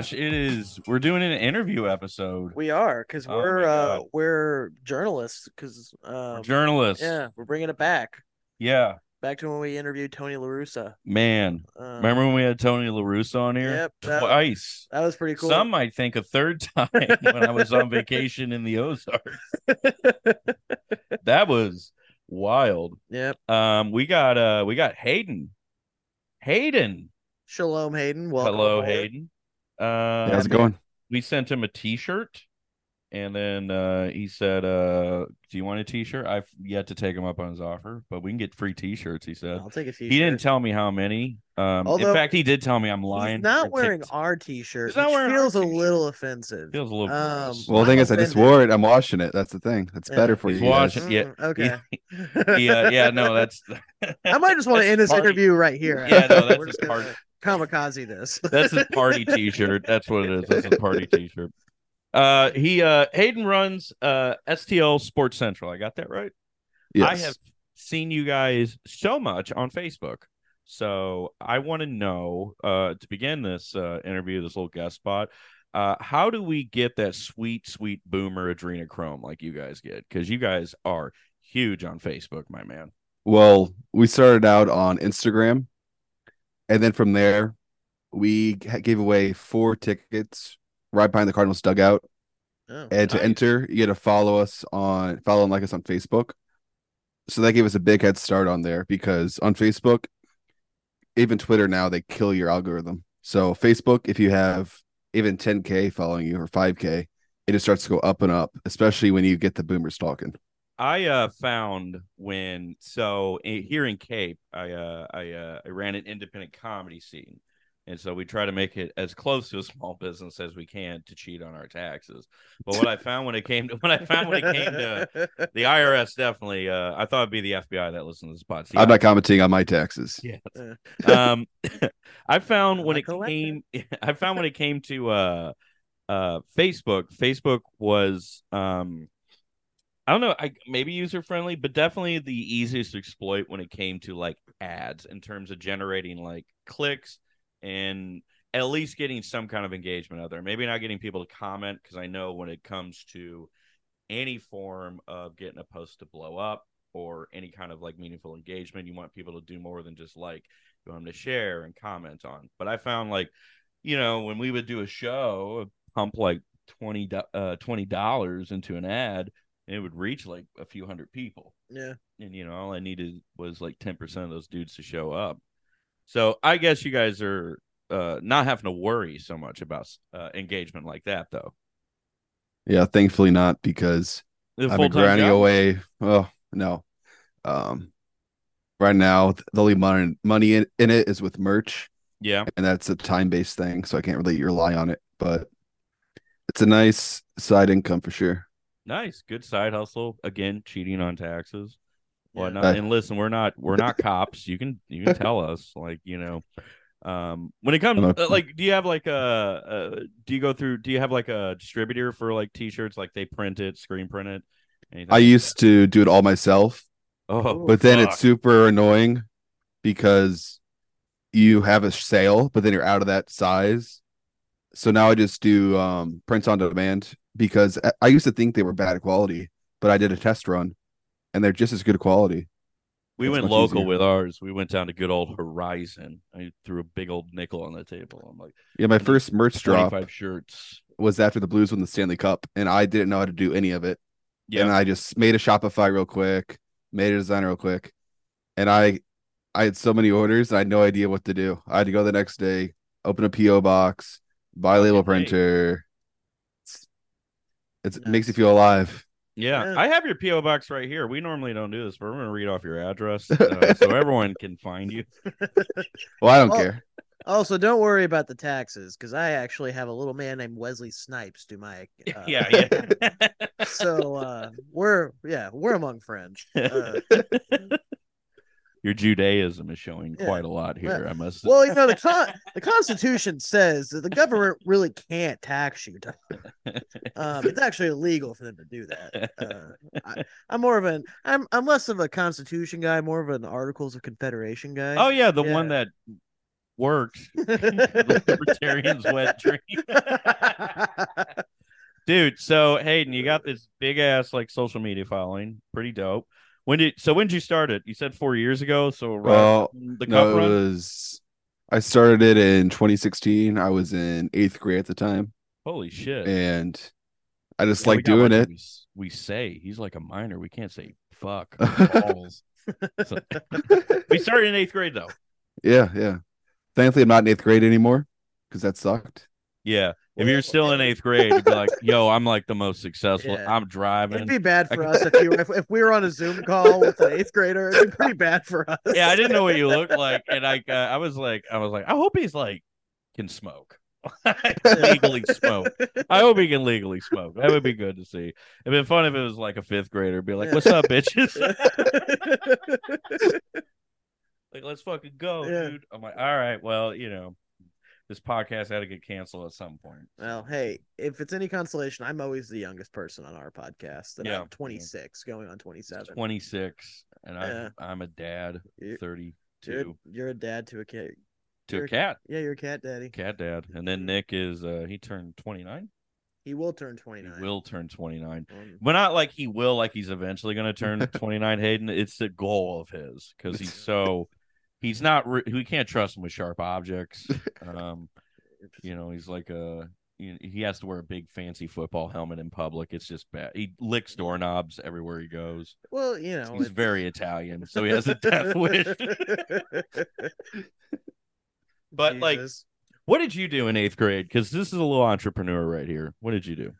Josh, it is. We're doing an interview episode. we are because Oh we're uh we're journalists because um journalists. yeah we're bringing it back Yeah, back to when we interviewed Tony LaRussa. man. Um, Remember when we had Tony LaRusso on here? Yep, that- Twice. that was pretty cool. Some might think a third time when I was on vacation in the Ozarks. That was wild. yep. Um, we got uh, we got Hayden. Hayden. Shalom, Hayden. Welcome. Hello, aboard. Hayden. Uh, How's it going? we sent him a T-shirt, and then uh, he said, uh, "Do you want a T-shirt?" I've yet to take him up on his offer, but we can get free T-shirts. He said. I'll take a t-shirt. He didn't tell me how many. Um, Although- in fact, he did tell me I'm lying. He's not wearing takes- our t-shirt, He's not which wearing feels a t-shirt. little offensive. feels a little Um. Well, the thing is, I just wore it. I'm washing it. That's the thing. That's Yeah. better for He's you. guys. washing- yeah, Mm, okay. yeah, yeah, no, that's. I might just want to end this party- interview right here. Yeah, no, that's We're his just gonna part- kamikaze this. That's his party T-shirt. That's what it is. That's his party T-shirt. Uh, he uh Hayden runs uh STL Sports Central. I got that right. Yes. I have seen you guys so much on Facebook. So I want to know uh to begin this uh interview, this little guest spot. Uh, how do we get that sweet, sweet boomer adrenochrome like you guys get? Because you guys are huge on Facebook, my man. Well, we started out on Instagram, and then from there, we gave away four tickets right behind the Cardinals dugout. Oh, And to enter, you got to follow us on follow and like us on Facebook. So that gave us a big head start on there because on Facebook, even Twitter now they kill your algorithm. So Facebook, if you have even 10k following you or 5k, it just starts to go up and up, especially when you get the boomers talking. I uh found when so here in Cape, I uh I uh I ran an independent comedy scene. And so we try to make it as close to a small business as we can to cheat on our taxes. But what I found when it came to when I found when it came to the IRS definitely uh I thought it'd be the FBI that listened to this podcast. I'm not commenting on my taxes. Yeah. Uh. um I found when it collector. came I found when it came to uh uh Facebook, Facebook was um I don't know, I maybe user friendly, but definitely the easiest exploit when it came to like ads in terms of generating like clicks and at least getting some kind of engagement out there. Maybe not getting people to comment because I know when it comes to any form of getting a post to blow up or any kind of like meaningful engagement, you want people to do more than just like you want them to share and comment on. But I found like, you know, when we would do a show, pump like 20 do- uh dollars into an ad, it would reach like a few hundred people. yeah. And you know, all I needed was like 10% of those dudes to show up. So I guess you guys are uh not having to worry so much about uh, engagement like that though. Yeah, thankfully not because I've been full-time grinding job? away. Oh no. Um right now the only money money in, in it is with merch Yeah. and that's a time based thing, so I can't really rely on it. But it's a nice side income for sure. Nice, good side hustle. Again, cheating on taxes. Yeah. Whatnot. Uh, and listen, we're not we're not cops. You can you can tell us, like you know, um, when it comes I'm uh, like, do you have like a, uh do you go through? Do you have like a distributor for like t-shirts? Like they print it, screen print it. Anything I like used to do it all myself. Oh, but then fuck. it's super annoying because you have a sale, but then you're out of that size. So now I just do um prints on demand because I- used to think they were bad quality, but I did a test run and they're just as good quality. we it's went local easier. with ours. We went down to good old Horizon. I threw a big old nickel on the table. I'm like, Yeah, my first merch drop shirts. was after the Blues won the Stanley Cup, and I didn't know how to do any of it. Yeah, And I just made a Shopify real quick, made a design real quick, and I I had so many orders and I had no idea what to do. I had to go the next day, open a PO box, buy a label printer. It's, it's it makes you feel alive. Yeah, Yeah. I have your PO box right here. We normally don't do this, but we're going to read off your address uh, so everyone can find you. Well, I don't Oh. care. Also, don't worry about the taxes because I actually have a little man named Wesley Snipes do my. Uh, yeah, yeah. So uh, we're yeah we're among friends. Uh, your Judaism is showing Yeah. quite a lot here. I must. well, you know the con- the Constitution says that the government really can't tax you. Um, it's actually illegal for them to do that. Uh, I, I'm more of an I'm I'm less of a Constitution guy, more of an Articles of Confederation guy. oh yeah, the Yeah. one that worked. the libertarian's wet dream. Dude, so Hayden, you got this big ass like social media following. Pretty dope. When did so when did you start it? You said four years ago. So right Well, the cup no, it run. was. I started it in 2016. I was in eighth grade at the time, Holy shit! and I just Yeah, like doing it. We, we say he's like a minor. We can't say fuck. balls. So- we started in eighth grade though. Yeah, yeah. Thankfully, I'm not in eighth grade anymore because that sucked. Yeah. If you're still in eighth grade, you'd be like, "Yo, I'm like the most successful. Yeah. I'm driving." It'd be bad for us if you if, if we were on a Zoom call with an eighth grader. It'd be pretty bad for us. yeah, I didn't know what you looked like, and I, uh, I was like, I was like, I hope he's like can smoke, legally smoke. I hope he can legally smoke. That would be good to see. It'd been fun if it was like a fifth grader, be like, "What's up, bitches?" like, let's fucking go, Yeah. dude. I'm like, all right, well, you know, this podcast had to get canceled at some point. well, hey, if it's any consolation, I'm always the youngest person on our podcast, and Yeah. I'm 26, going on 27. 26, and I, Yeah. I'm a dad, You- 32 You're, you're a dad to a kid. to a you're- cat, Yeah, you're a cat daddy. cat dad, and then Nick is uh he turned 29. He will turn He 29. will turn 29. Um, but not like he will like he's eventually going to turn 29 hayden it's the goal of his because he's so he's not re- we can't trust him with sharp objects. Um you know he's like a he has to wear a big fancy football helmet in public. It's just bad. He licks doorknobs everywhere he goes. Well, you know, he's it's- very italian so he has a death wish. But like what did you do in eighth grade? Because this is a little entrepreneur right here. What did you do?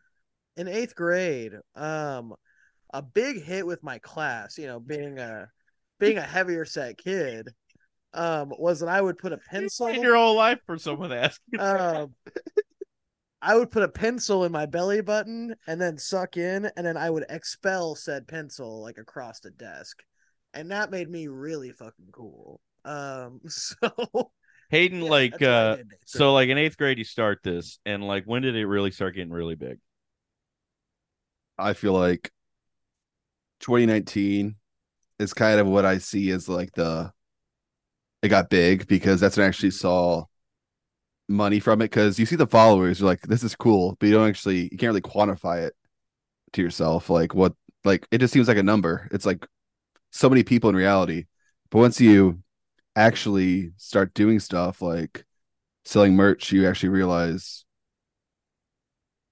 In eighth grade, um, a big hit with my class, you know, being a being a heavier set kid, um, was that I would put a pencil. in your whole life for someone to ask you um, I would put a pencil in my belly button and then suck in, and then I would expel said pencil like across the desk, and that made me really fucking cool. Um, so hayden yeah, like that's what I uh did So like in eighth grade you start this and like when did it really start getting really big? I feel like 2019 is kind of what I see as like the it got big because that's when I actually saw money from it. Because you see the followers you're like this is cool but you don't actually you can't really quantify it to yourself like what like it just seems like a number. It's like so many people in reality. But once you actually start doing stuff like selling merch you actually realize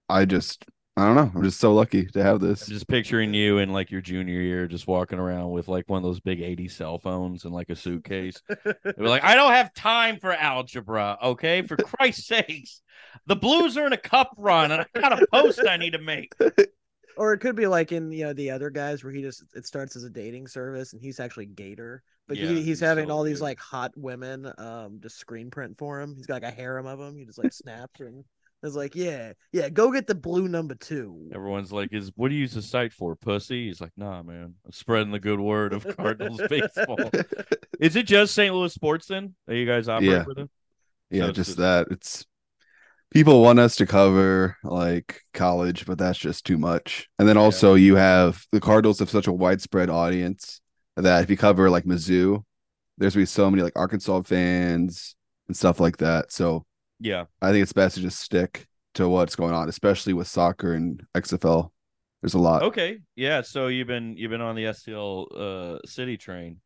I just I don't know I'm just so lucky to have this I'm just picturing you in like your junior year just walking around with like one of those big 80 cell phones and like a suitcase. They're like, I don't have time for algebra, okay? For Christ's sakes. The Blues are in a cup run and I got a post I need to make. or it could be like in you know the other guys where he just it starts as a dating service and he's actually Gator, but Yeah, he, he's, he's having so all these good. like hot women um just screen print for him. He's got like a harem of them. He just like snaps and is like, yeah, yeah, go get the blue number two. Everyone's like, "Is what do you use the site for, pussy?" He's like, "Nah, man, I'm spreading the good word of Cardinals baseball." Is it just St. Louis sports then that you guys operate Yeah. with? It? yeah So just just- that it's people want us to cover like college but that's just too much and then also you have the cardinals have such a widespread audience that if you cover like mizzou there's gonna be so many like arkansas fans and stuff like that so Yeah, i think it's best to just stick to what's going on especially with soccer and xfl there's a lot Okay. Yeah. So you've been you've been on the STL uh city train.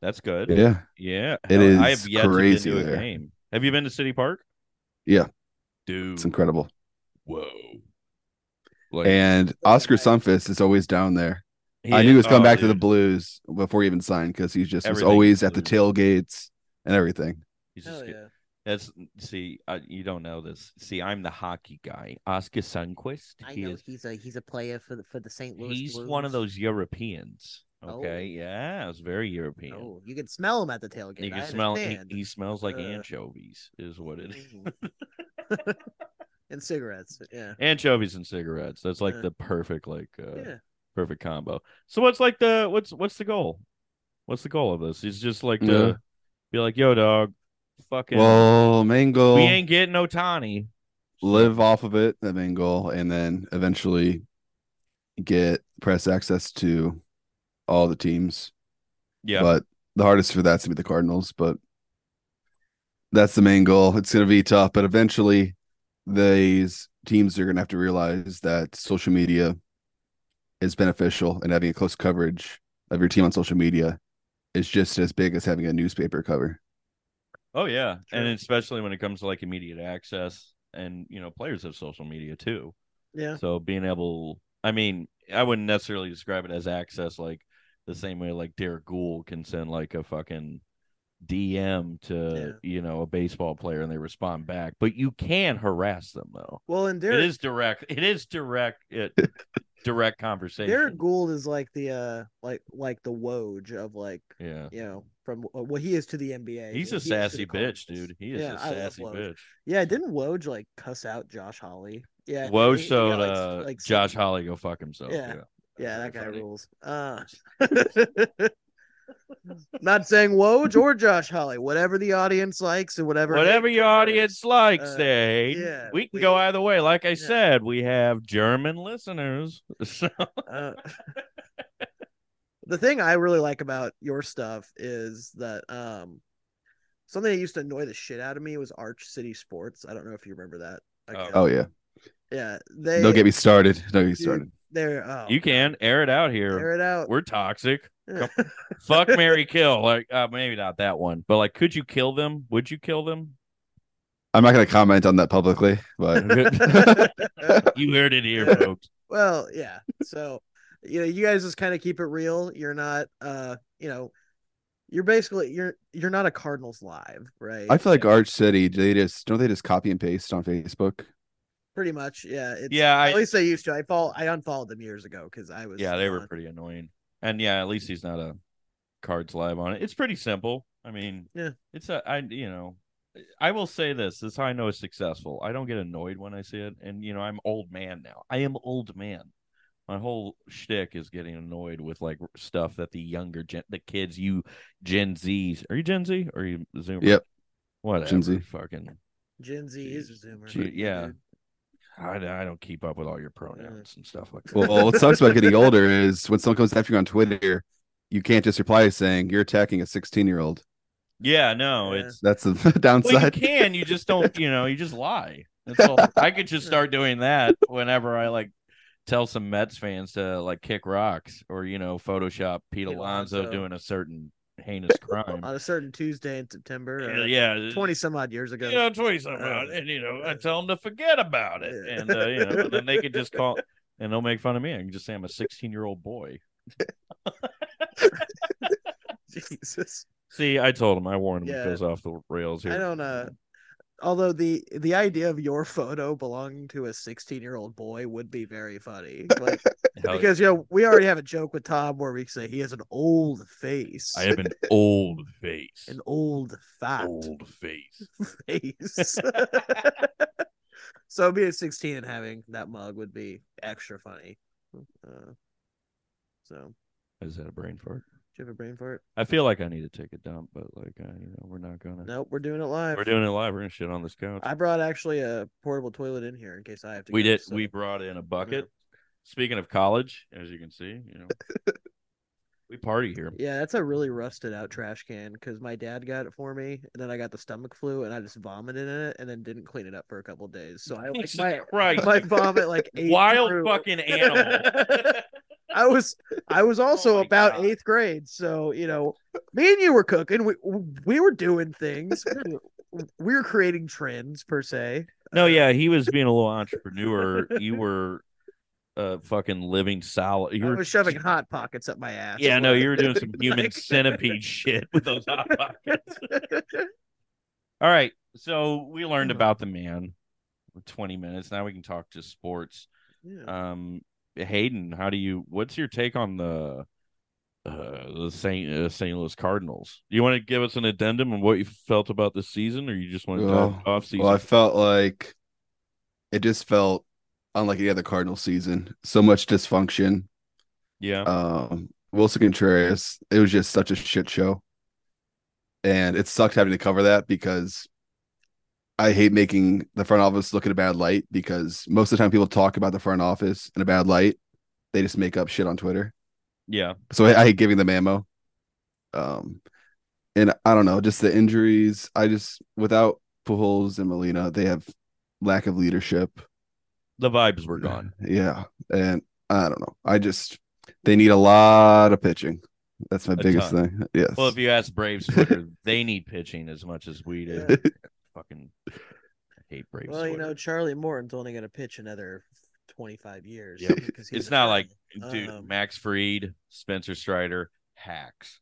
That's good. yeah Yeah. It Hell, I have yet crazy to get to a there. game. Have you been to City Park? Yeah. Dude. it's incredible Whoa. Like, and Oscar Sundqvist is always down there I knew he was coming back to the Blues before he even signed because he's just Everything was always at the tailgates and everything. He's just Hell yeah. That's see, uh, you don't know this. See, I'm the hockey guy. Oscar Sundqvist. I He know is he's a he's a player for the for the St. Louis. he's one of those Europeans. Oh. Okay, yeah, it's very European. Oh, you can smell him at the tailgate. you can I smell. He, he smells like Uh. anchovies, is what it is. Mhm. and cigarettes. Yeah. Anchovies and cigarettes. That's like Yeah. the perfect, like, uh, Yeah. perfect combo. So what's like the what's what's the goal? What's the goal of this? It's just like to Yeah. be like, yo, dog, fucking, Well, main goal we ain't getting no Tani. live off of it, the main goal, and then eventually get press access to all the teams. Yeah, But the hardest for that's to be the Cardinals. But That's the main goal. It's going to be tough, but eventually, these teams are going to have to realize that social media is beneficial, and having a close coverage of your team on social media is just as big as having a newspaper cover. Oh yeah, and especially when it comes to like immediate access, and you know, players have social media too. Yeah. So being able, I mean, I wouldn't necessarily describe it as access like the same way like Derrick Goold can send like a fucking DM to you know a baseball player and they respond back, but you can harass them though. Well, and It Derrick is direct. It is direct. It, direct conversation. Derrick Goold is like the uh like like the Woj of like yeah. you know from what he is to the NBA. He's a he sassy bitch, dude. He is Yeah, a sassy bitch. Yeah, didn't Woj like cuss out Josh Hawley? Yeah, Woj he- he showed got, like, uh, like, Josh Hawley go fuck himself. Yeah. Yeah. Yeah, that guy Funny. rules. Uh, not saying Woj or Josh Hawley, whatever the audience likes and whatever. Whatever your audience likes, Uh. Hayden. yeah, we can we- go either way. Like I said, we have German listeners. So Uh, the thing I really like about your stuff is that um something that used to annoy the shit out of me was Arch City Sports. I don't know if you remember that. account. Oh yeah, yeah. They don't get me started. Don't get me started. they're oh, you can air it out here. air it out. We're toxic. Fuck Marry Kill. Like uh, maybe not that one, but like could you kill them? Would you kill them? I'm not going to comment on that publicly, but You heard it here, Yeah. folks. well, yeah. So, you know, you guys just kind of keep it real. You're not uh, you know, you're basically you're you're not a Cardinals live, right? I feel like Arch City. They just don't they just copy and paste on Facebook. pretty much, yeah. It's, Yeah, I- at least they used to. I follow I unfollowed them years ago because I was Yeah, they were on- pretty annoying. And yeah, at least he's not a cards live on it. It's pretty simple. I mean, Yeah. it's a I you know, I will say this. This is how I know it's successful. I don't get annoyed when I see it, and you know, I'm old man now. I am old man. My whole shtick is getting annoyed with like stuff that the younger gen, the kids, you Gen Zs. Are you Gen Z or are you Zoomer? Yep. Whatever. Gen Z. Fucking. Gen Z is a zoomer. Gee, yeah. I, I don't keep up with all your uh. pronouns and stuff like that. Well, what sucks about getting older is when someone comes after you on Twitter, you can't just reply saying you're attacking a 16 year old. yeah, no, Yeah. it's That's the Well, you downside. can. You just don't. You know, you just lie. That's all. I could just start doing that whenever I like tell some Mets fans to like kick rocks or you know Photoshop Pete Pete Alonso Alonso. doing a certain heinous crime. On a certain Tuesday in September, yeah, or yeah, twenty some odd years ago. Yeah, know, twenty something, Uh, and you know, I tell them to forget about it, Yeah. and uh, you know, then they could just call and they'll make fun of me. I can just say I'm a 16 year old boy. Jesus, See, I told him. I warned him Yeah. it goes off the rails here. I don't uh Although the the idea of your photo belonging to a 16 year old boy would be very funny, like because you know we already have a joke with Tom where we say he has an old face, I have an old face. an old fat old face. face. so being 16 and having that mug would be extra funny. Uh, so, I just had a brain fart. Do you have a brain fart? I feel like I need to take a dump, but like, uh, you know, we're not gonna. Nope, we're doing it live. We're doing it live. We're gonna shit on this couch. I brought actually a portable toilet in here in case I have to. we go, did. so- We brought in a bucket. Speaking of college, as you can see, you know, we party here. Yeah, that's a really rusted out trash can because my dad got it for me, and then I got the stomach flu, and I just vomited in it, and then didn't clean it up for a couple days. So I like my Christ. my vomit like Wild through. fucking animal. I was I was also Oh about God. eighth grade, so you know, me and you were cooking. We we were doing things. we were creating trends per se. no, yeah, he was being a little entrepreneur. You were uh fucking living solid. You I were was shoving hot pockets up my ass. Yeah, is no, you were doing some human Like- centipede shit with those hot pockets. All right, so we learned Hmm. about the man. for Twenty minutes. Now we can talk to sports. Yeah. Um, Hayden, how do you? What's your take on the uh, the Saint uh, St. Louis Cardinals? Do you want to give us an addendum on what you felt about the season, or you just want to Well, off season? Well, I felt like it just felt unlike any other Cardinal season. So much dysfunction. yeah, Um, Willson Contreras, it was just such a shit show. And it sucked having to cover that because I hate making the front office look in a bad light because most of the time people talk about the front office in a bad light. They just make up shit on Twitter. yeah, So I, I hate giving them ammo. Um, and I don't know, just the injuries. I just without Pujols and Molina, they have lack of leadership. The vibes were gone. Yeah, and I don't know. I just they need a lot of pitching. That's my A biggest ton. thing. Yes. Well, if you ask Braves Twitter, they need pitching as much as we do. Yeah. Fucking hate Braves. Well, you know, Charlie Morton's only going to pitch another 25 years. Yep. it's a not like dude Um, Max Fried, Spencer Strider, hacks,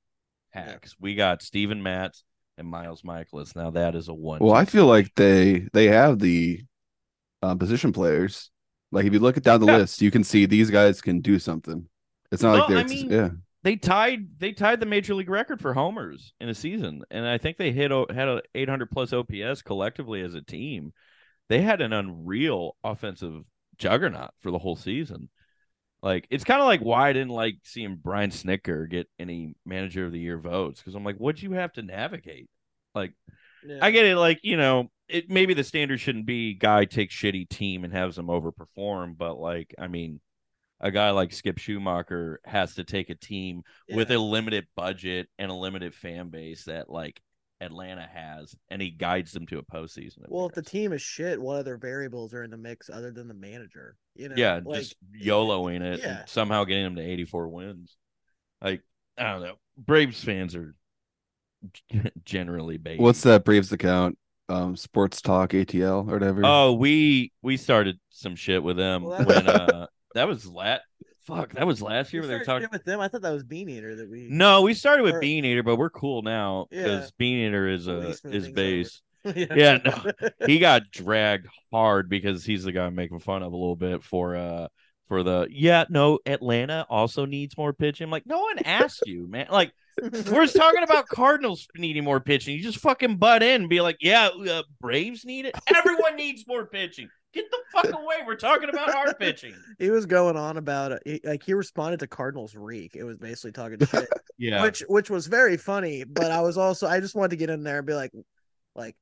hacks. We got Steven Matz and Miles Mikolas. Now that is a one. well, I feel like they they have the um, position players. Like if you look at down the Yeah. list, you can see these guys can do something. It's not like they're I mean, yeah. They tied they tied the major league record for homers in a season, and I think they hit had a 800 plus OPS collectively as a team. They had an unreal offensive juggernaut for the whole season. Like it's kind of like why I didn't like seeing Brian Snitker get any manager of the year votes because I'm like, what do you have to navigate? Like yeah. I get it. Like you know, it maybe the standard shouldn't be guy takes shitty team and has them overperform, but like I mean, a guy like Skip Schumaker has to take a team with a limited budget and a limited fan base that like Atlanta has, and he guides them to a postseason. Well, if the team is shit, what other variables are in the mix other than the manager? You know, yeah, like, just YOLOing it yeah. and somehow getting them to 84 wins. Like I don't know, Braves fans are generally bait. What's that Braves account? Um, Sports Talk ATL or whatever. Oh, we we started some shit with them Well, when uh that was lat. Fuck, that was last year when they were talking. with them. I thought that was Bean Eater that we. No, we started with Or- Bean Eater, but we're cool now Yeah. because Bean Eater is a is base. yeah. Yeah, no. He got dragged hard because he's the guy I'm making fun of a little bit for uh for the yeah no Atlanta also needs more pitching. I'm like no one asked you man like we're just talking about Cardinals needing more pitching. You just fucking butt in and be like yeah uh, Braves need it. Everyone needs more pitching. Get the fuck away. We're talking about our pitching. he was going on about it. Like he responded to Cardinals reek. It was basically talking shit, Yeah. which which was very funny. But I was also I just wanted to get in there and be like, like,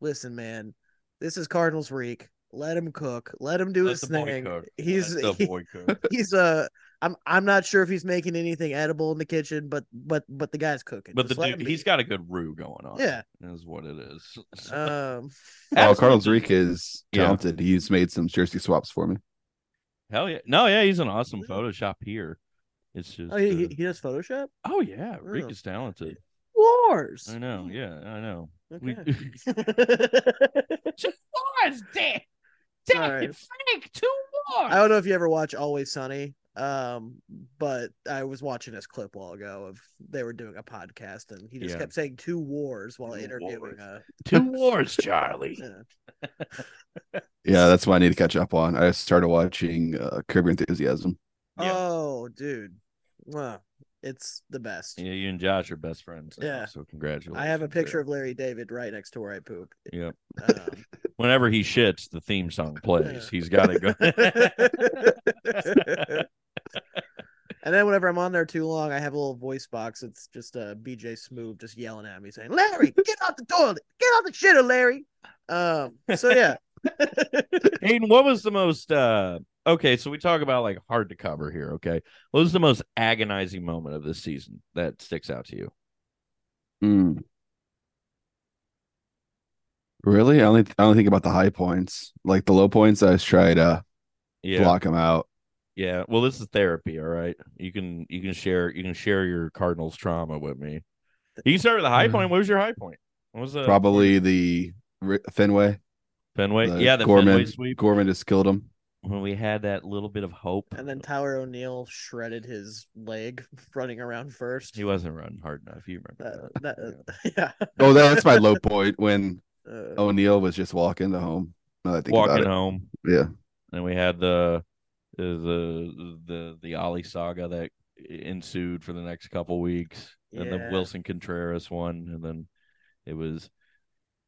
listen, man, this is Cardinals reek. Let him cook. Let him do Let his the boy thing. cook. He's Let the he- boy cook. he's uh I'm I'm not sure if he's making anything edible in the kitchen, but but but the guy's cooking. But the Just let dude, him he's be. got a good roux going on. yeah. is what it is. Um, oh, Absolutely. Carlos Reek is Yeah. talented. He's made some jersey swaps for me. Hell yeah. No, yeah, he's an awesome Photoshop here. It's just oh, he, he uh, he does Photoshop. Oh yeah, Rick Oh. is talented. Wars. I know. Yeah, I know. We Okay. two wars, damn, damn, All right. Frank, two wars. I don't know if you ever watch Always Sunny, um, but I was watching this clip while ago of they were doing a podcast and he just Yeah. kept saying two wars while Two interviewing wars. uh Two wars, Charlie. yeah. Yeah, that's what I need to catch up on. I started watching uh, Curb Enthusiasm. Yeah. Oh, dude. Wow. It's the best. Yeah, you and Josh are best friends. now, Yeah. So congratulations. I have a picture of Larry David right next to where I poop. Yep. Um, Whenever he shits, the theme song plays. He's got to go. And then whenever I'm on there too long, I have a little voice box. It's just uh, BJ Smooth just yelling at me saying, "Larry, get out the toilet, get out the shitter, Larry." Um. So yeah. Hayden, what was the most uh okay, so we talk about like hard to cover here, okay? What was the most agonizing moment of this season that sticks out to you? Mm. Really? I only I only think about the high points. Like the low points, I just try to Yeah. block them out. Yeah. Well, this is therapy, all right. You can you can share you can share your Cardinals trauma with me. You can start with the high point. What was your high point? What was the Probably the Ri- Fenway. Fenway? the yeah, the Gorman. Fenway sweep Gorman just killed him. when we had that little bit of hope. And then Tyler O'Neill shredded his leg running around first. he wasn't running hard enough. You remember Uh, that? that, yeah. Oh, that's my low point when Uh, O'Neill was just walking to home. Now I think Walking about it. home. Yeah. and we had the the the the Ollie saga that ensued for the next couple weeks, and the Willson Contreras one, and then it was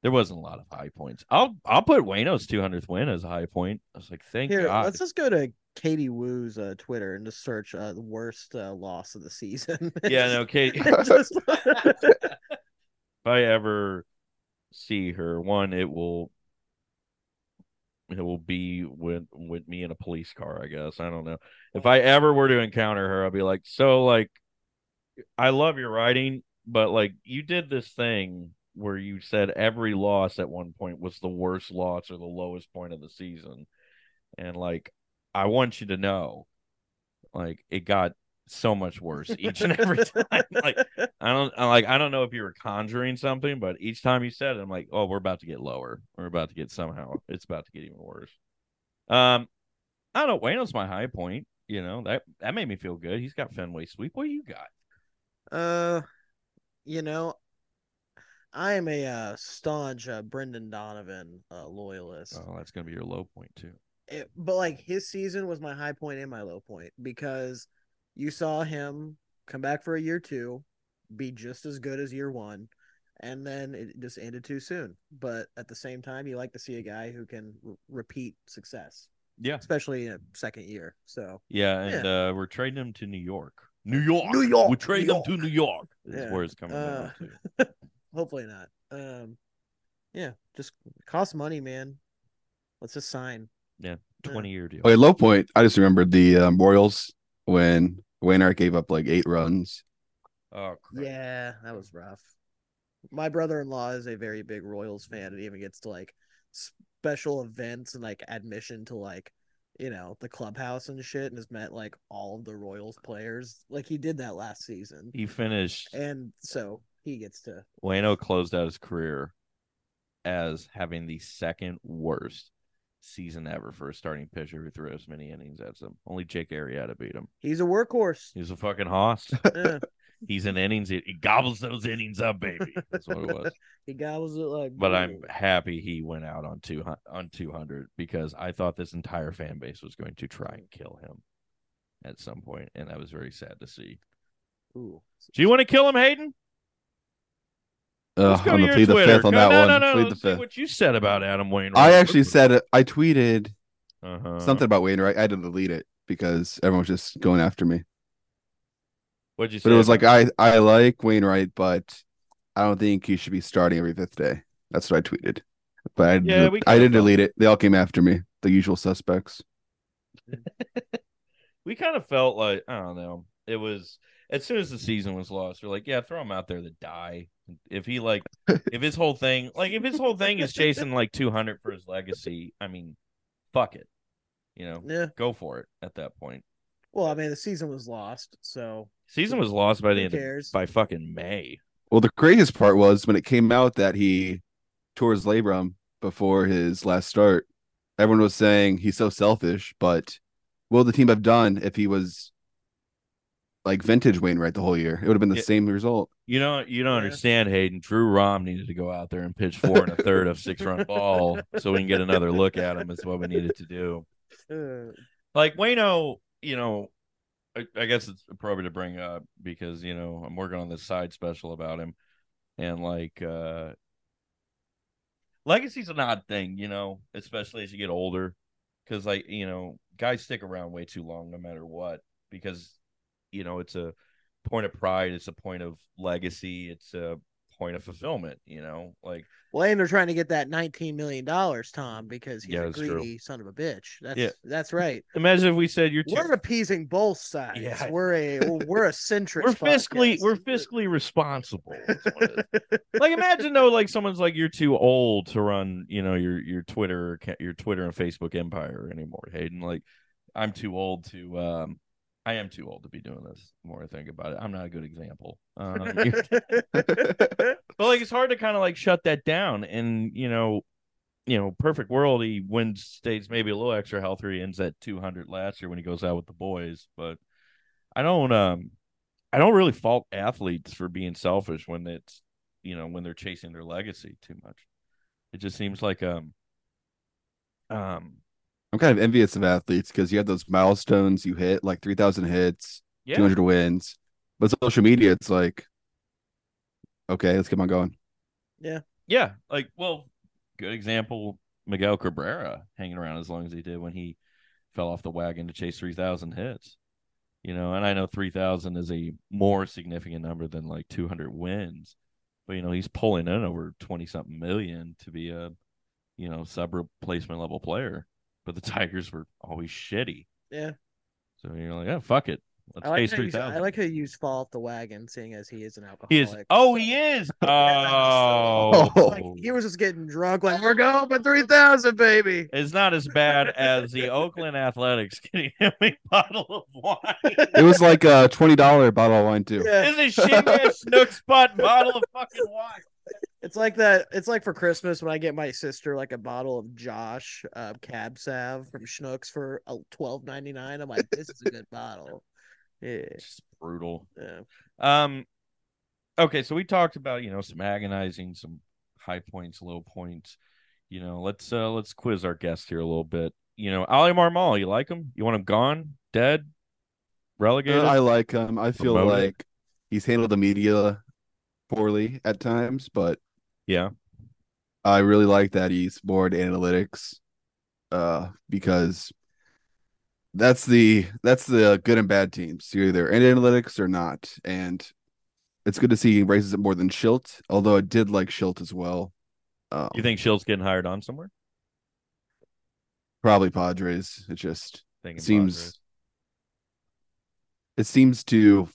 there wasn't a lot of high points. I'll I'll put Wayno's 200th win as a high point. I was like, thank Here, God. let's just go to Katie Woo's uh, Twitter and just search uh, the worst uh, loss of the season. Yeah, no, Kate. Just- if I ever see her, one, it will it will be with with me in a police car, I guess. I don't know. If oh. I ever were to encounter her, I'll be like, so like I love your writing, but like you did this thing where you said every loss at one point was the worst loss or the lowest point of the season. And like I want you to know, like it got so much worse each and every time. Like I don't I like I don't know if you were conjuring something, but each time you said it, I'm like, oh, we're about to get lower. We're about to get somehow it's about to get even worse. Um, I don't know. Wayno's my high point. You know that that made me feel good. He's got Fenway sweep. What do you got? Uh, you know, I am a uh, staunch uh, Brendan Donovan uh, loyalist. Oh, that's gonna be your low point too. It, but like his season was my high point and my low point because you saw him come back for a year two, be just as good as year one, and then it just ended too soon. But at the same time, you like to see a guy who can r- repeat success, Yeah, especially in a second year. So yeah, and uh, we're trading him to New York. New York, New York, We trade New him to New York. Is Yeah. where it's coming Uh, down to. hopefully not. Um, yeah, just cost money, man. Let's just sign. Yeah, Twenty year deal. Okay, low point. I just remembered the um, Royals when Wainwright gave up like eight runs. Oh, crap. Yeah, that was rough. My brother-in-law is a very big Royals fan and even gets to like special events and like admission to like you know the clubhouse and shit and has met like all of the Royals players. Like he did that last season. He finished. And so he gets to Wayno closed out his career as having the second worst season ever for a starting pitcher who threw as many innings as him. Only Jake Arrieta beat him. he's a workhorse. He's a fucking hoss. Yeah, He's an innings. He gobbles those innings up, baby. That's what it was. he gobbles it like But I'm happy he went out on two on 200 because I thought this entire fan base was going to try and kill him at some point, and that was very sad to see. Ooh. Do you want to kill him, Hayden? Uh, go I'm gonna plead the fifth on no, that no, one. No, no, plead the fifth. what you said about Adam Wainwright? I actually said it. I tweeted uh-huh. something about Wainwright. I had to delete it because everyone was just going after me. What'd you say? But it was like I I like Wainwright, but I don't think he should be starting every fifth day. That's what I tweeted. But I Yeah, we I kinda did delete it. They all came after me. The usual suspects. we kind of felt like I don't know. It was as soon as the season was lost, we're like, yeah, throw him out there to die. If he like, if his whole thing, like, if his whole thing is chasing like 200 for his legacy, I mean, fuck it, you know, Yeah. go for it at that point. Well, I mean, the season was lost, so Season was lost by the who end of, cares? by fucking May. Well, the craziest part was when it came out that he tore his labrum before his last start. Everyone was saying he's so selfish, but what would the team have done if he was like vintage Wainwright the whole year? It would have been the Yeah. same result. You know, you don't understand, Hayden. Drew Rom needed to go out there and pitch four and a third of six run ball so we can get another look at him. Is what we needed to do. Like Wayno, you know, I, I guess it's appropriate to bring up because you know I'm working on this side special about him, and like uh legacy's an odd thing, you know, especially as you get older, because like you know guys stick around way too long no matter what because you know it's a point of pride, it's a point of legacy, it's a point of fulfillment, you know, like well, and they're trying to get that nineteen million dollars, Tom, because he's Yeah, a that's true. greedy son of a bitch. That's Yeah. that's right. imagine if we said you're too We're appeasing both sides. Yeah. We're a we're a centrist. we're fiscally podcast. we're fiscally responsible. is what it is. like imagine though like someone's like you're too old to run you know your your twitter your twitter and facebook empire anymore hayden like i'm too old to um i am too old to be doing this the more i think about it. I'm not a good example. Um, but like it's hard to kind of like shut that down and you know you know perfect world he wins states maybe a little extra healthier he ends at 200 last year when he goes out with the boys but i don't um i don't really fault athletes for being selfish when it's you know when they're chasing their legacy too much. It just seems like um um I'm kind of envious of athletes because you have those milestones you hit, like 3,000 hits, yeah 200 wins. But social media, it's like, okay, let's keep on going. Yeah, Yeah. like well, good example, Miguel Cabrera hanging around as long as he did when he fell off the wagon to chase three thousand hits. You know, and I know three thousand is a more significant number than like two hundred wins, but you know he's pulling in over twenty something million to be a, you know, sub replacement level player. But the Tigers were always shitty, yeah. so you're like, oh fuck it, Let's I like, case how you, I like how you use fall off the wagon, seeing as he is an alcoholic. He is. Oh, he is. Oh, Like, he was just getting drunk, like we're going for three thousand, baby. It's not as bad as the Oakland Athletics getting him a bottle of wine. It was like a twenty dollar bottle of wine too. Yeah, It's a shitty ass Snook Spot bottle of fucking wine. It's like that. It's like for Christmas when I get my sister like a bottle of Josh uh, Cab Sav from Schnucks for twelve ninety nine. I'm like, this is a good bottle. Yeah, Just brutal. yeah. Um, okay, so we talked about you know some agonizing, some high points, low points. You know, let's uh let's quiz our guest here a little bit. You know, Oli Marmol, you like him? You want him gone, dead, relegated? Uh, I like him. I feel Promoted. like he's handled the media poorly at times, but yeah, I really like that into analytics, uh, because that's the that's the good and bad teams. You're either in analytics or not, and it's good to see he embraces it more than Shildt. Although I did like Shildt as well. Um, you think Shildt's getting hired on somewhere? probably Padres? It just Thinking seems Padres. it seems too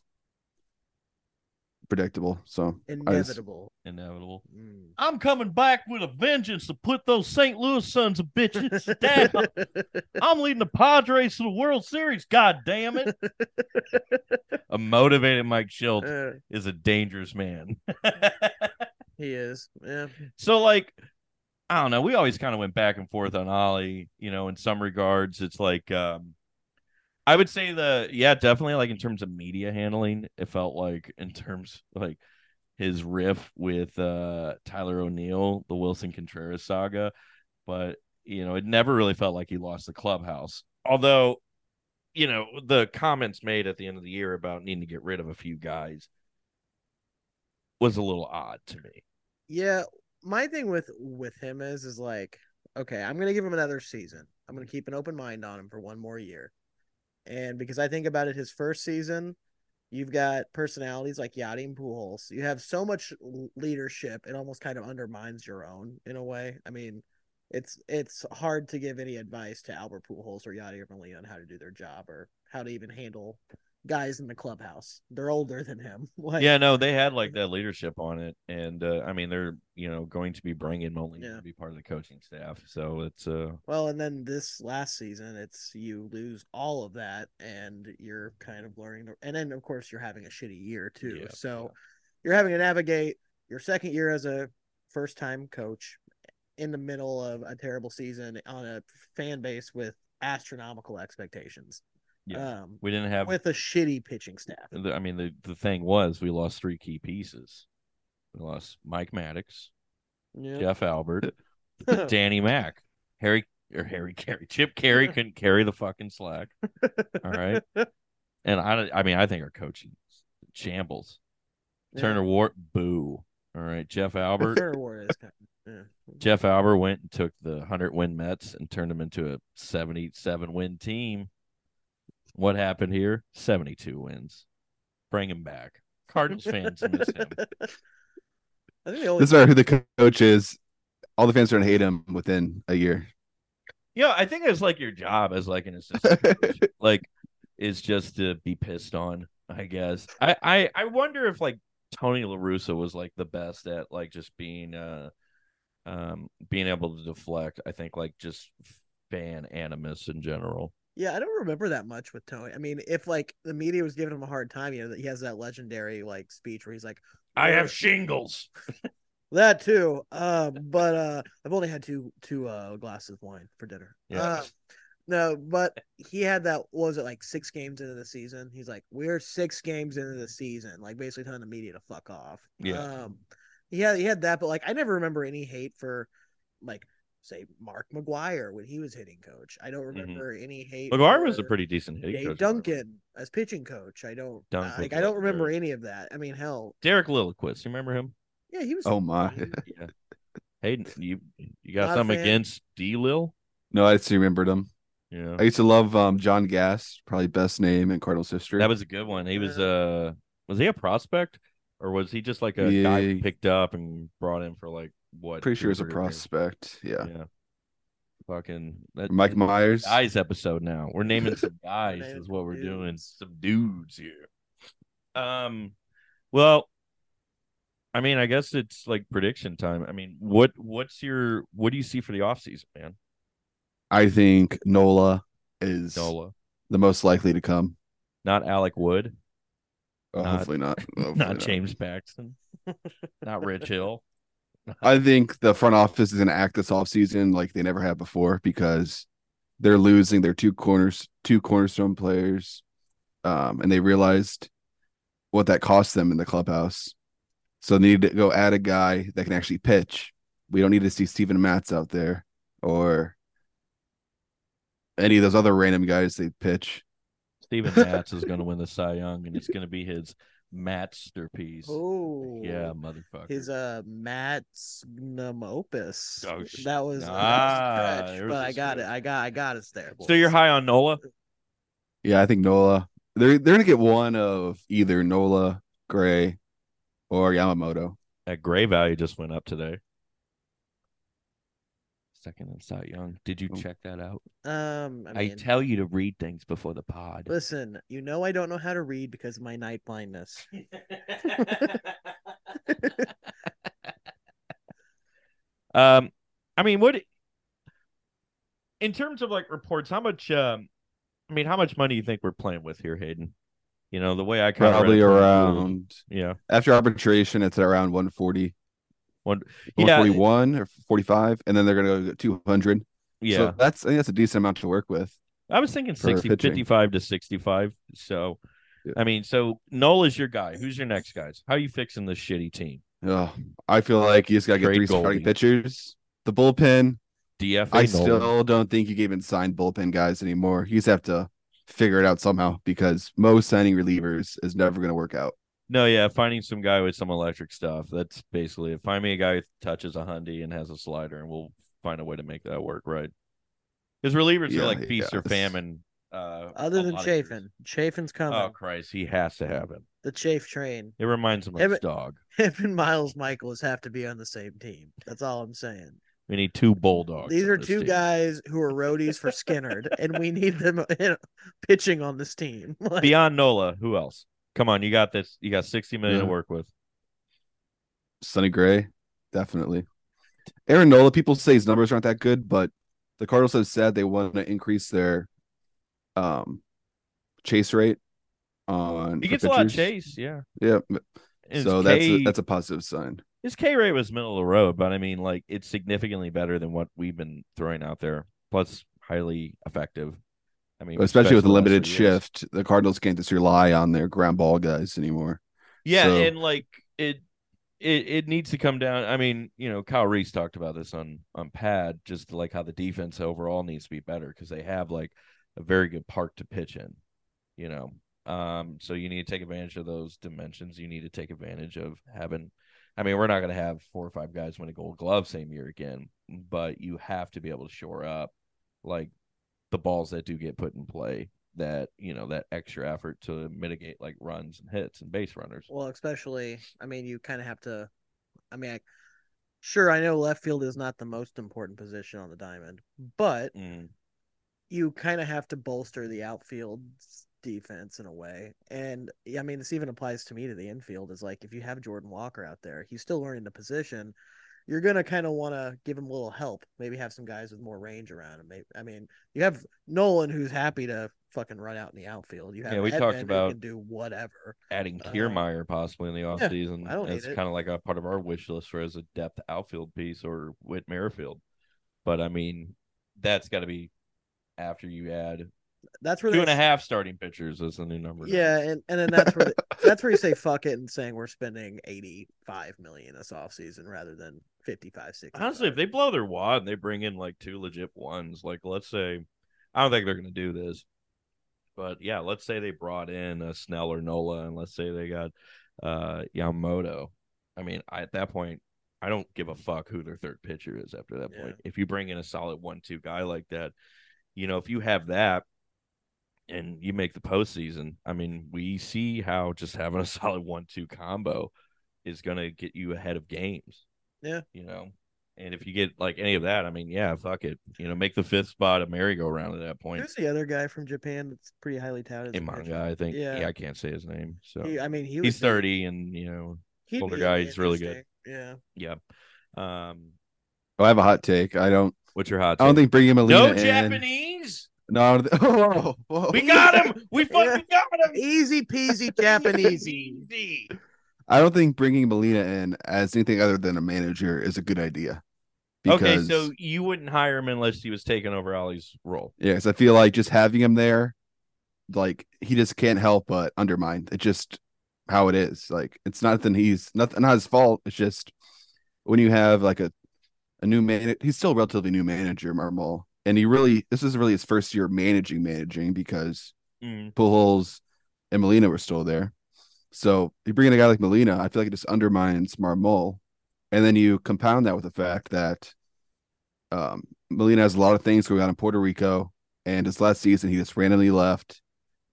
predictable. So I just- Inevitable. inevitable. Mm. I'm coming back with a vengeance to put those St. Louis sons of bitches down. I'm leading the Padres to the World Series. God damn it! a motivated Mike Shildt Uh, is a dangerous man. he is. Yeah. so, like, I don't know. We always kind of went back and forth on Ollie. You know, in some regards, it's like, um, I would say the yeah, definitely like in terms of media handling, it felt like in terms like his riff with uh Tyler O'Neill, the Willson Contreras saga, but you know, it never really felt like he lost the clubhouse. Although, you know, the comments made at the end of the year about needing to get rid of a few guys was a little odd to me. Yeah, my thing with with him is is like, okay, I'm gonna give him another season. I'm gonna keep an open mind on him for one more year. And because I think about it, his first season, you've got personalities like Yadi and Pujols. You have so much leadership, it almost kind of undermines your own in a way. I mean, it's it's hard to give any advice to Albert Pujols or Yadi or Molina on how to do their job or how to even handle guys in the clubhouse. They're older than him. Like, Yeah, no, they had like that leadership on it, and uh, I mean, they're you know going to be bringing Molina Yeah. to be part of the coaching staff, so it's uh Well, and then this last season, it's you lose all of that, and you're kind of learning. The, and then, of course, you're having a shitty year too. Yeah, so you're having to navigate your second year as a first time coach in the middle of a terrible season on a fan base with astronomical expectations. Yeah. Um, we didn't have. with a shitty pitching staff. I mean, the the thing was we lost three key pieces. We lost Mike Maddux, Yeah. Jeff Albert, Danny Mack, Harry or Harry Caray, Chip Caray couldn't carry the fucking slack. All right, and I I mean I think our coaching shambles. Turner Ward, boo. All right, Jeff Albert. Turner Ward is kind of, yeah. Jeff Albert went and took the 100 win Mets and turned them into a 77 win team. What happened here? 72 wins. Bring him back. Cardinals fans miss him. I think the only This is who the coach is. All the fans are gonna hate him within a year. Yeah, I think it's like your job as like an assistant coach. like is just to be pissed on, I guess. I, I I wonder if like Tony LaRussa was like the best at like just being uh um being able to deflect. I think like just fan animus in general. Yeah, I don't remember that much with Tony. I mean, if like the media was giving him a hard time, you know, that he has that legendary like speech where he's like, I have shingles. that too." Um, but uh, I've only had two two uh glasses of wine for dinner. Yeah. Uh, no, but he had that. what Was it like six games into the season? He's like, "We're six games into the season," like basically telling the media to fuck off. Yeah. Um, he had he had that, but like I never remember any hate for like say Mark McGwire when he was hitting coach. I don't remember any hate. Mm-hmm. McGwire was a pretty decent hitting Dave coach. Duncan as pitching coach. I don't Duncan uh, like. was I don't remember very- any of that. I mean, hell, Derek Lilliquist, you remember him? yeah, he was. Oh my! Yeah. Hey, you you got Not something against D Lil? No, I just remembered him. Yeah. I used to love um, John Gast, probably best name in Cardinals history. That was a good one. He was uh was he a prospect or was he just like a Yeah. guy picked up and brought in for like what? pretty sure or it's a three years? prospect. Yeah. Yeah. Fucking that, Mike Myers. guys episode now. We're naming some guys naming is what we're doing. Some dudes here. Um well I mean, I guess it's like prediction time. I mean, what what's your what do you see for the offseason, man? I think Nola is Nola. the most likely to come. Not Alex Wood, Oh, Not- hopefully not. Hopefully not James Paxton, not Rich Hill. I think the front office is going to act this offseason like they never have before because they're losing their two corners, two cornerstone players, um, and they realized what that cost them in the clubhouse. So they need to go add a guy that can actually pitch. We don't need to see Steven Matz out there or any of those other random guys they pitch. Steven Matz is going to win the Cy Young, and it's going to be his masterpiece. Oh, Yeah, motherfucker. His uh magnum opus. Oh, sh- that was, that Ah, a stretch, but a I got it. I got I got us there. so you're high on Nola? Yeah, I think Nola. They're they're gonna get one of either Nola, Gray, or Yamamoto. That gray value just went up today. Second and Cy Young. Did you check that out? Um, I I, tell you to read things before the pod. listen. You know I don't know how to read because of my night blindness. um, I mean, what in terms of like reports? How much? Um, I mean, how much money do you think we're playing with here, Hayden? You know, the way I kind Probably of around yeah, after arbitration, it's at around 140, one, yeah, 141 or 45, and then they're gonna go 200. yeah. So that's I think that's a decent amount to work with. I was thinking for 60, pitching. 55 to 65. So, Yeah. I mean, so Nola is your guy. Who's your next guys? How you fixing this shitty team? Oh, I feel like you just gotta get Trade three starting pitchers. The bullpen, DFA I Nolan. still don't think you can even sign bullpen guys anymore. You just have to figure it out somehow because most signing relievers is never gonna work out. No, yeah, finding some guy with some electric stuff. That's basically it. Find me a guy who touches a hundy and has a slider, and we'll find a way to make that work, right? Because relievers Yeah, are like feast or famine. Uh, Other than lot of. Chafin, Chafin's coming. Oh Christ, he has to have him. the Chafe train. It reminds him of Him- his dog. Him and Miles Mikolas have to be on the same team. That's all I'm saying. We need two bulldogs. These are two team. guys who are roadies for Skynyrd, and we need them pitching on this team. Like, Beyond Nola, who else? Come on, you got this. You got sixty million to work with. Sonny Gray, definitely. Aaron Nola, people say his numbers aren't that good, but the Cardinals have said they want to increase their um chase rate on He gets a lot of chase, yeah. Yeah. And so that's K- a, that's a positive sign. his K rate was middle of the road, but I mean, like it's significantly better than what we've been throwing out there. Plus, highly effective. I mean, Especially with a limited shift, the Cardinals can't just rely on their ground ball guys anymore. Yeah, So- and like it, it it needs to come down. I mean, you know, Kyle Reese talked about this on on Pad, just like how the defense overall needs to be better because they have like a very good park to pitch in. You know, um, so you need to take advantage of those dimensions. You need to take advantage of having. I mean, we're not going to have four or five guys win a Gold Glove same year again, but you have to be able to shore up like the balls that do get put in play. That you know that extra effort to mitigate like runs and hits and base runners. well, especially, I mean, you kind of have to. I mean, I, sure, I know left field is not the most important position on the diamond, but Mm. you kind of have to bolster the outfield defense in a way. And I mean, this even applies to me to the infield. Is like if you have Jordan Walker out there, he's still learning the position. You're gonna kind of want to give him a little help. Maybe have some guys with more range around him. Maybe, I mean, you have Nolan who's happy to fucking run out in the outfield. You have Yeah, we Edman talked about- can do whatever. adding Uh, Kiermaier possibly in the offseason I don't as hate it. kind of like a part of our wish list for as a depth outfield piece or Whit Merrifield. But I mean, that's got to be after you add That's where two and a half starting pitchers is a new number. Yeah, and, and then that's where that's where you say fuck it and saying we're spending eighty five million this offseason rather than 55, 60. Honestly, if they blow their wad and they bring in like two legit ones, like let's say, I don't think they're going to do this, but yeah, let's say they brought in a Snell or Nola, and let's say they got uh Yamamoto. I mean, I, at that point, I don't give a fuck who their third pitcher is after that Yeah. point. If you bring in a solid one-two guy like that, you know, if you have that. And you make the postseason. I mean, we see how just having a solid one-two combo is going to get you ahead of games. Yeah. you know, And if you get like any of that, I mean, yeah, fuck it. You know, make the fifth spot a merry-go-round at that point. Who's the other guy from Japan that's pretty highly touted? as A a pitcher? manga, I think. Yeah. Yeah. I can't say his name. So He, I mean, he was he's thirty, and you know, he'd older guy, he's really good. Yeah. yeah. Um, Oh, I have a hot take. I don't. what's your hot? I don't think bringing Molina no in. Japanese. No. I don't whoa, whoa. We got him. We fucking got him. Easy peasy Japanese. Easy. I don't think bringing Molina in as anything other than a manager is a good idea. Okay, so you wouldn't hire him unless he was taking over Oli's role. yes, I feel like just having him there, like he just can't help but undermine. It's just how it is. Like it's nothing. He's nothing. Not his fault. It's just when you have like a a new man. He's still a relatively new manager, Marmol, and he really this is really his first year managing managing because Mm. Pujols and Molina were still there. So you bring in a guy like Molina, I feel like it just undermines Marmol. And then you compound that with the fact that um, Molina has a lot of things going on in Puerto Rico. And his last season, he just randomly left.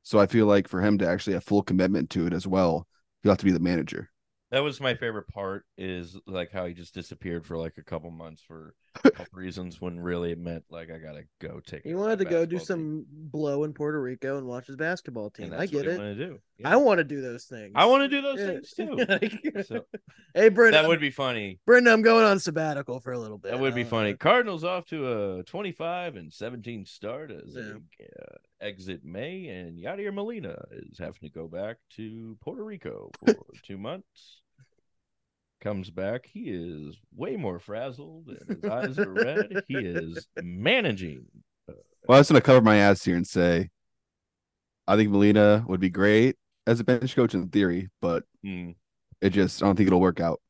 So I feel like for him to actually have full commitment to it as well, he'll have to be the manager. That was my favorite part. Is like how he just disappeared for like a couple months for reasons when really it meant like I gotta go take. He wanted to go do team. some blow in Puerto Rico and watch his basketball team. I get it. do. I want to do those things. I want to do those Yeah. things too. Like- So- hey, Brenda. that would be funny. Brenda, I'm going on sabbatical for a little bit. That would be funny. Cardinals off to a 25 and 17 start as Yeah. they uh, exit May, and Yadier Molina is having to go back to Puerto Rico for two months. Comes back, he is way more frazzled, and his eyes are red. He is managing. Well, I was going to cover my ass here and say, I think Molina would be great as a bench coach in theory, but Mm, it just, I don't think it'll work out.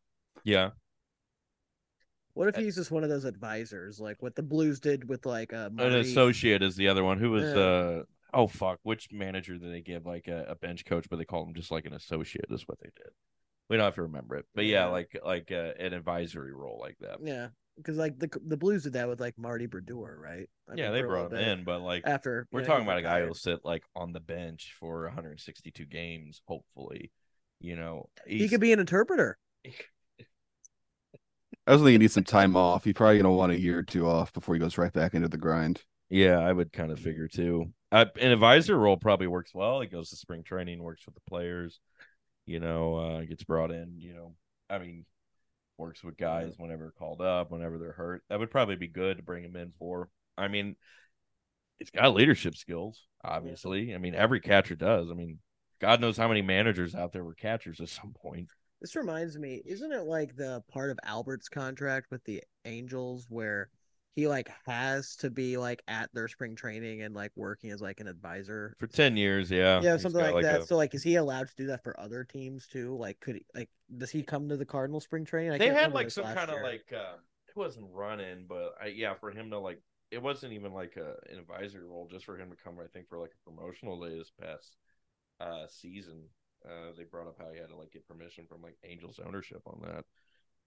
yeah, What if he's just one of those advisors, like what the Blues did with like uh, an associate is the other one. Who was Yeah. uh oh fuck? Which manager did they give like a, a bench coach, but they called him just like an associate? Is what they did. We don't have to remember it, but yeah, Yeah. like like uh, an advisory role like that. Yeah, because like the the Blues did that with like Marty Brodeur, right? I yeah, think, they brought him bit in, but like after. we're know, talking about a guy who'll sit like on the bench for 162 games, hopefully. You know, He could be an interpreter. I was thinking he needs some time off. He's probably going to want a year or two off before he goes right back into the grind. Yeah, I would kind of figure too. Uh, an advisor role probably works well. He goes to spring training, works with the players, you know, uh, gets brought in, you know, I mean, works with guys whenever called up, whenever they're hurt. That would probably be good to bring him in for. I mean, he's got leadership skills, obviously. I mean, every catcher does. I mean, God knows how many managers out there were catchers at some point. This reminds me, isn't it like the part of Albert's contract with the Angels where he like has to be like at their spring training and like working as like an advisor? For 10 years, yeah. Yeah, something got like, that. a- So like, is he allowed to do that for other teams too? Like, could he like does he come to the Cardinal spring training? I they had like some kind of like uh, it wasn't running, but I, yeah, for him to like it wasn't even like a, an advisory role, just for him to come. I think for like a promotional day this past uh, season, uh, they brought up how he had to like get permission from like Angels ownership on that.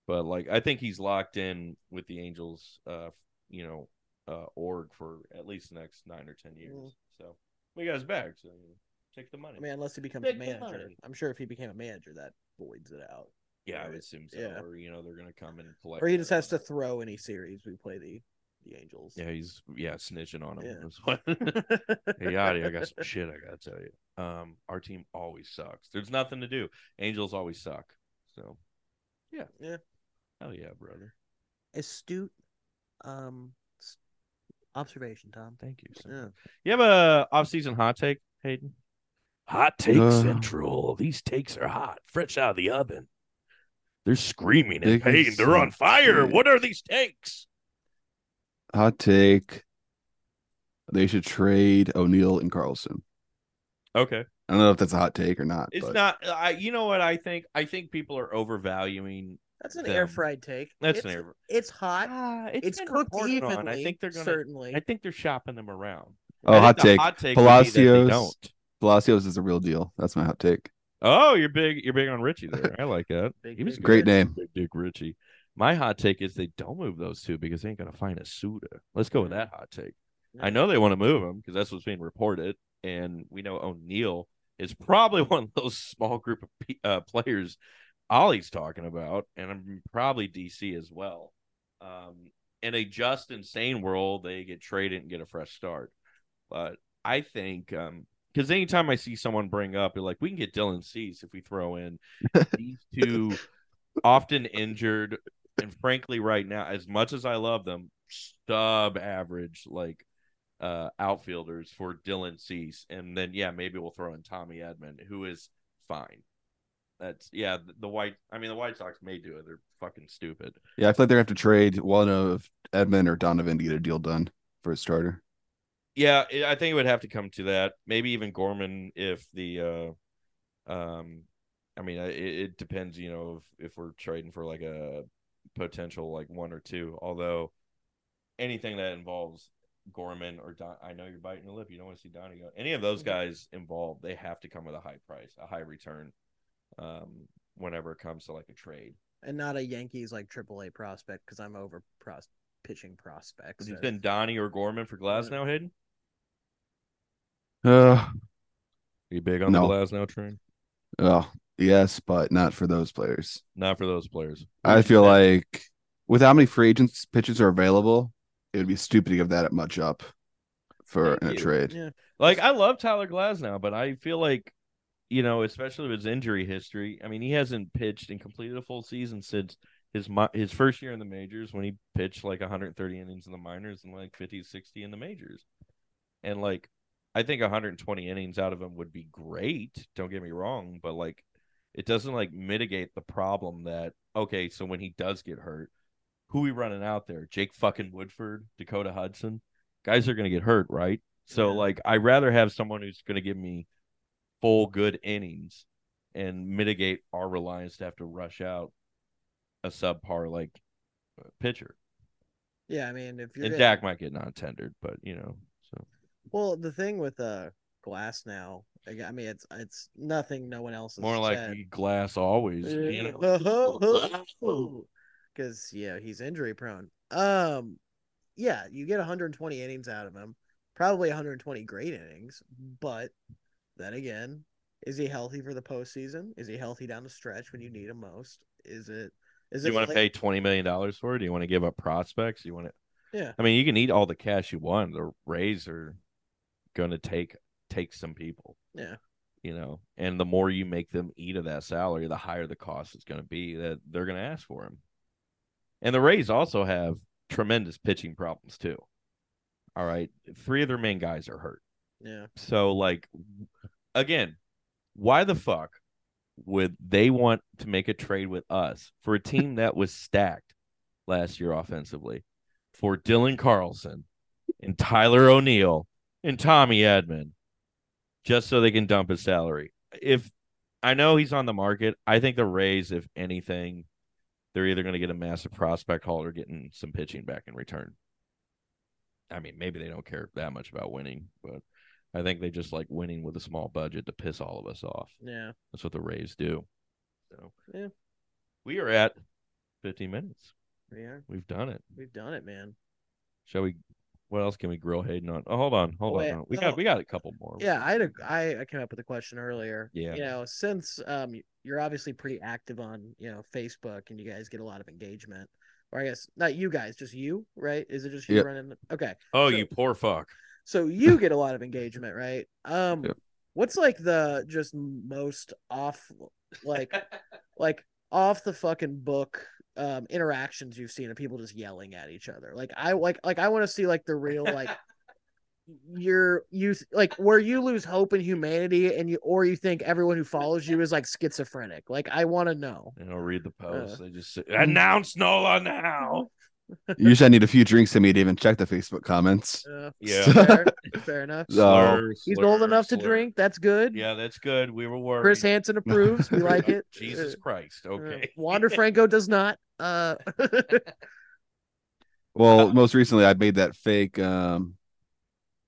But like I think he's locked in with the Angels, uh, you know, uh, org for at least the next nine or ten years. Mm. So we got his bag. So you know, take the money. I mean, unless he becomes Take a manager. I'm sure if he became a manager, that voids it out. yeah, I would assume so. Yeah. Or you know, they're gonna come and collect. Or he just has to throw any series we play the the Angels. Yeah, he's yeah snitching on him. Yeah. Hey, Yadi, I got some shit I gotta tell you. Um, our team always sucks. There's nothing to do. Angels always suck. So, yeah, Yeah. hell yeah, brother. Astute um observation, Tom. Thank you. sir. Yeah. You have a off-season hot take, Hayden? Hot take Uh. central. These takes are hot, fresh out of the oven. They're screaming in pain. They're on fire. take. What are these takes? Hot take. They should trade O'Neill and Carlson. Okay. I don't know if that's a hot take or not. It's but not. I. You know what I think? I think people are overvaluing. That's an Them. air fried take. That's it's, an air. It's hot. Ah, It's, been cooked reported evenly. on. I think they're gonna. certainly. I think they're shopping them around. Oh, hot take. Hot take would be Palacios. don't. Palacios is a real deal. That's my hot take. Oh, you're big. You're big on Richie there. I like that. Big he was Dick good. Great name. Big Dick Richie. My hot take is they don't move those two because they ain't gonna find a suitor. Let's go with that hot take. I know they want to move him because that's what's being reported, and we know O'Neill is probably one of those small group of uh, players Oli's talking about, and I'm probably DC as well. Um, in a just insane world, they get traded and get a fresh start. But I think um because anytime I see someone bring up, like we can get Dylan Cease if we throw in these two often injured and frankly right now, as much as I love them, stub average like uh outfielders for Dylan Cease. And then yeah, maybe we'll throw in Tommy Edman, who is fine. That's yeah, the, the white I mean the White Sox may do it. They're fucking stupid. Yeah, I feel like they're gonna have to trade one of Edman or Donovan to get a deal done for a starter. Yeah, it, I think it would have to come to that. Maybe even Gorman if the uh um I mean it, it depends, you know, if, if we're trading for like a potential like one or two. Although anything that involves Gorman or Don, I know you're biting your lip. You don't want to see Donnie go. Any of those guys involved, they have to come with a high price, a high return. Um, whenever it comes to like a trade, and not a Yankees like AAA prospect because I'm over pros- pitching prospects. it's been Donnie or Gorman for Glasnow. Hayden, Uh, are you big on No. the Glasnow train? oh, yes, but not for those players. Not for those players. I feel like with how many free agents pitches are available, it would be stupid to give that much up for Thank in a trade. Yeah, Like I love Tyler Glasnow, but I feel like you know, especially with his injury history. I mean, he hasn't pitched and completed a full season since his his first year in the majors when he pitched like 130 innings in the minors and like 50 60 in the majors. And like I think 120 innings out of him would be great, don't get me wrong, but like it doesn't like mitigate the problem that okay, so when he does get hurt, who we running out there? Jake fucking Woodford, Dakota Hudson. Guys are going to get hurt, right? So Yeah. like I'd rather have someone who's going to give me full good innings and mitigate our reliance to have to rush out a subpar like pitcher. yeah. I mean, if you're And Dak might get non-tendered, but you know, so well, the thing with uh Glasnow, I mean, it's it's nothing no one else more like said. glass always. You know? because yeah, he's injury prone. Um, yeah, you get 120 innings out of him, probably 120 great innings, but then again, is he healthy for the postseason? Is he healthy down the stretch when you need him most? Is it? Is it Do you it want to pay twenty million dollars for it? Do you want to give up prospects? You want to? Yeah. I mean, you can eat all the cash you want. The Rays are going to take take some people. Yeah. You know, and the more you make them eat of that salary, the higher the cost is going to be that they're going to ask for him. And the Rays also have tremendous pitching problems too. All right, three of their main guys are hurt. Yeah. So, like, again, why the fuck would they want to make a trade with us for a team that was stacked last year offensively for Dylan Carlson and Tyler O'Neill and Tommy Edman just so they can dump his salary? If I know he's on the market, I think the Rays, if anything, they're either going to get a massive prospect haul or getting some pitching back in return. I mean, maybe they don't care that much about winning, but I think they just like winning with a small budget to piss all of us off. Yeah. That's what the Rays do. So Yeah. we are at 15 minutes. Yeah. We've done it. We've done it, man. Shall we? What else can we grill Hayden on? Oh, hold on, hold Wait, on. We no. got we got a couple more. Yeah, I had a I, I came up with a question earlier. Yeah. You know, since um you're obviously pretty active on, you know, Facebook and you guys get a lot of engagement. Or I guess not you guys, just you, right? Is it just you Yep. running okay. Oh, So- you poor fuck. So you get a lot of engagement, right? Um what's like the just most off like like off the fucking book um interactions you've seen of people just yelling at each other. Like I like like I want to see like the real like you're you like where you lose hope in humanity and you or you think everyone who follows you is like schizophrenic. Like I want to know. you I'll read the post. Uh, they just say, announce Nola now. Usually, I need a few drinks to me to even check the Facebook comments. Uh, Yeah. fair, fair enough. So- Slur, He's slur, old enough to drink. That's good. Yeah, that's good. We were worried. Chris Hansen approves. We like it. Jesus Christ. Uh, Okay. Wander Franco does not. Uh, Well, most recently, I made that fake um,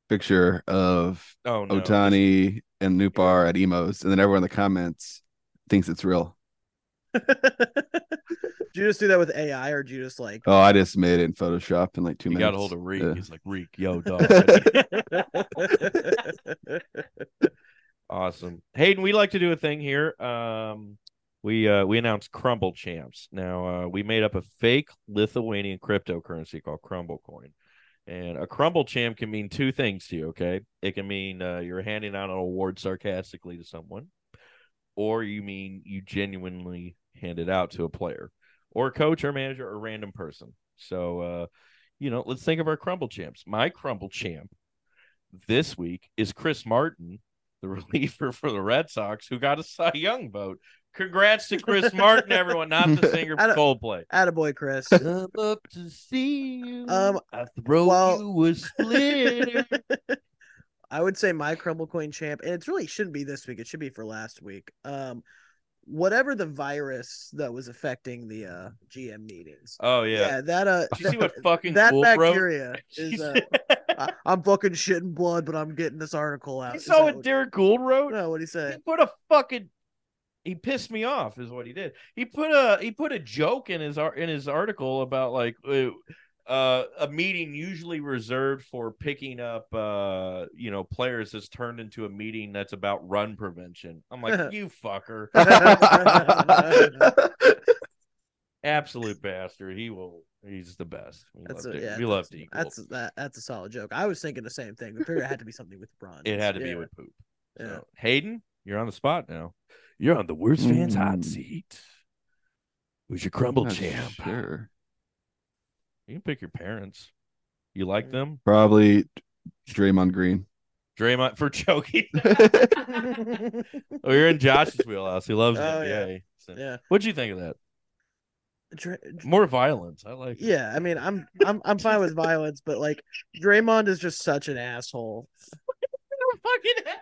picture of oh no. Ohtani and Nootbaar at Imo's, and then everyone in the comments thinks it's real. did you just do that with AI, or did you just like? Oh, I just made it in Photoshop in like two He minutes. got a hold of Reek. Yeah. He's like, Reek, yo, dog. awesome. Hayden, we like to do a thing here. Um, we uh we announced Crumble Champs. Now uh we made up a fake Lithuanian cryptocurrency called Crumble Coin. And a crumble champ can mean two things to you, okay? It can mean uh, you're handing out an award sarcastically to someone, or you mean you genuinely hand it out to a player, or a coach, or manager, or random person. So, uh, you know, let's think of our crumble champs. My crumble champ this week is Chris Martin, the reliever for the Red Sox, who got a Cy Young vote. Congrats to Chris Martin, everyone, not the singer don't- Coldplay. Attaboy, Chris. Come up to see you. Um, I throw well- you a splitter. I would say my crumble coin champ, and it really shouldn't be this week. It should be for last week. Um, whatever the virus that was affecting the uh GM meetings. oh yeah. yeah. that uh, Did you see what fucking that wrote? bacteria is. Uh, I, I'm fucking shit shitting blood, but I'm getting this article out. you Is saw what Derrick Goold wrote? No, what he said. He put a fucking. He pissed me off, is what he did. He put a he put a joke in his art in his article about like uh, uh, a meeting usually reserved for picking up uh you know players has turned into a meeting that's about run prevention. I'm like you fucker, absolute bastard. He will. He's the best. We That's love a, yeah, we love that's, that's that that's a solid joke. I was thinking the same thing. We figured it had to be something with runs. It had to be with poop. So, Yeah. Hayden, you're on the spot now. You're on the worst fans hot Mm. seat. Who's your crumble Not champ? Sure. You can pick your parents. You like them? Probably Draymond Green. Draymond for choking. oh, you're in Josh's wheelhouse. He loves Oh, it. yeah. Yeah. So, yeah. What'd you think of that? Dra- More violence. I like. it. Yeah, I mean, I'm I'm I'm fine with violence, but like Draymond is just such an asshole. Fucking.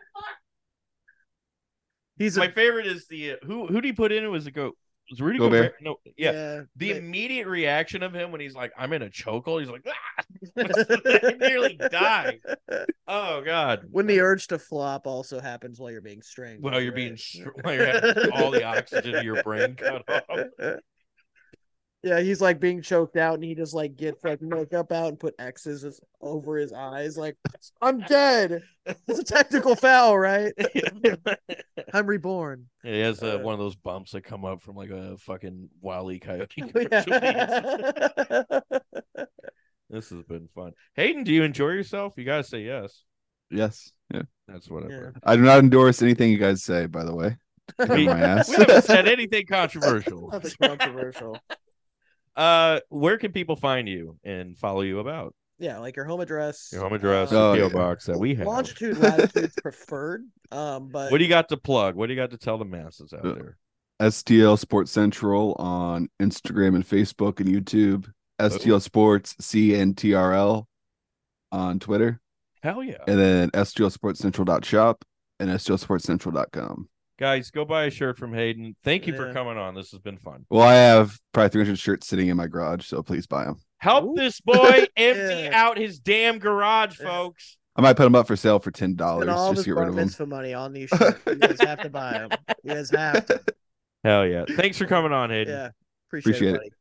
He's My a favorite is the uh, who. Who did he put in? It was a go. Was Rudy Gobert? Gobert? No. Yeah. The but- immediate reaction of him when he's like, "I'm in a chokehold," he's like, "Ah!" I nearly died. "Oh God!" when the urge to flop also happens while you're being strangled. While you're right? being str- while you're having all the oxygen of your brain cut off. Yeah, he's like being choked out, and he just like gets like makeup out and put X's over his eyes, like I'm dead. It's a technical foul, right? I'm reborn. Yeah, he has uh, Uh, one of those bumps that come up from like a fucking Wile E. Coyote. Yeah. this has been fun. Hayden, do you enjoy yourself? You gotta say yes. Yes. Yeah. That's what I've Yeah. I do not endorse anything you guys say, by the way. We- my ass. We haven't said anything controversial. Nothing controversial. Uh, where can people find you and follow you about Yeah, like your home address. your home address, uh, Oh, PO yeah. box that we have? longitude, latitude's preferred. Um, but What do you got to plug? What do you got to tell the masses out Uh, there? STL Sports Central on Instagram and Facebook and YouTube. STL Sports CNTRL on Twitter. Hell yeah, And then STLSportsCentral.shop and STLSportsCentral.com. guys! Go buy a shirt from Hayden. Thank you for coming on. This has been fun. Well, I have probably 300 shirts sitting in my garage, so please buy them. Help Ooh. this boy empty Yeah. out his damn garage, folks. I might put them up for sale for $10 all just his to get rid of them. mitzvah money on these shirts. You guys have to buy them. You guys have to. Hell yeah! Thanks for coming on, Hayden. Yeah, appreciate, Appreciate it. it. buddy.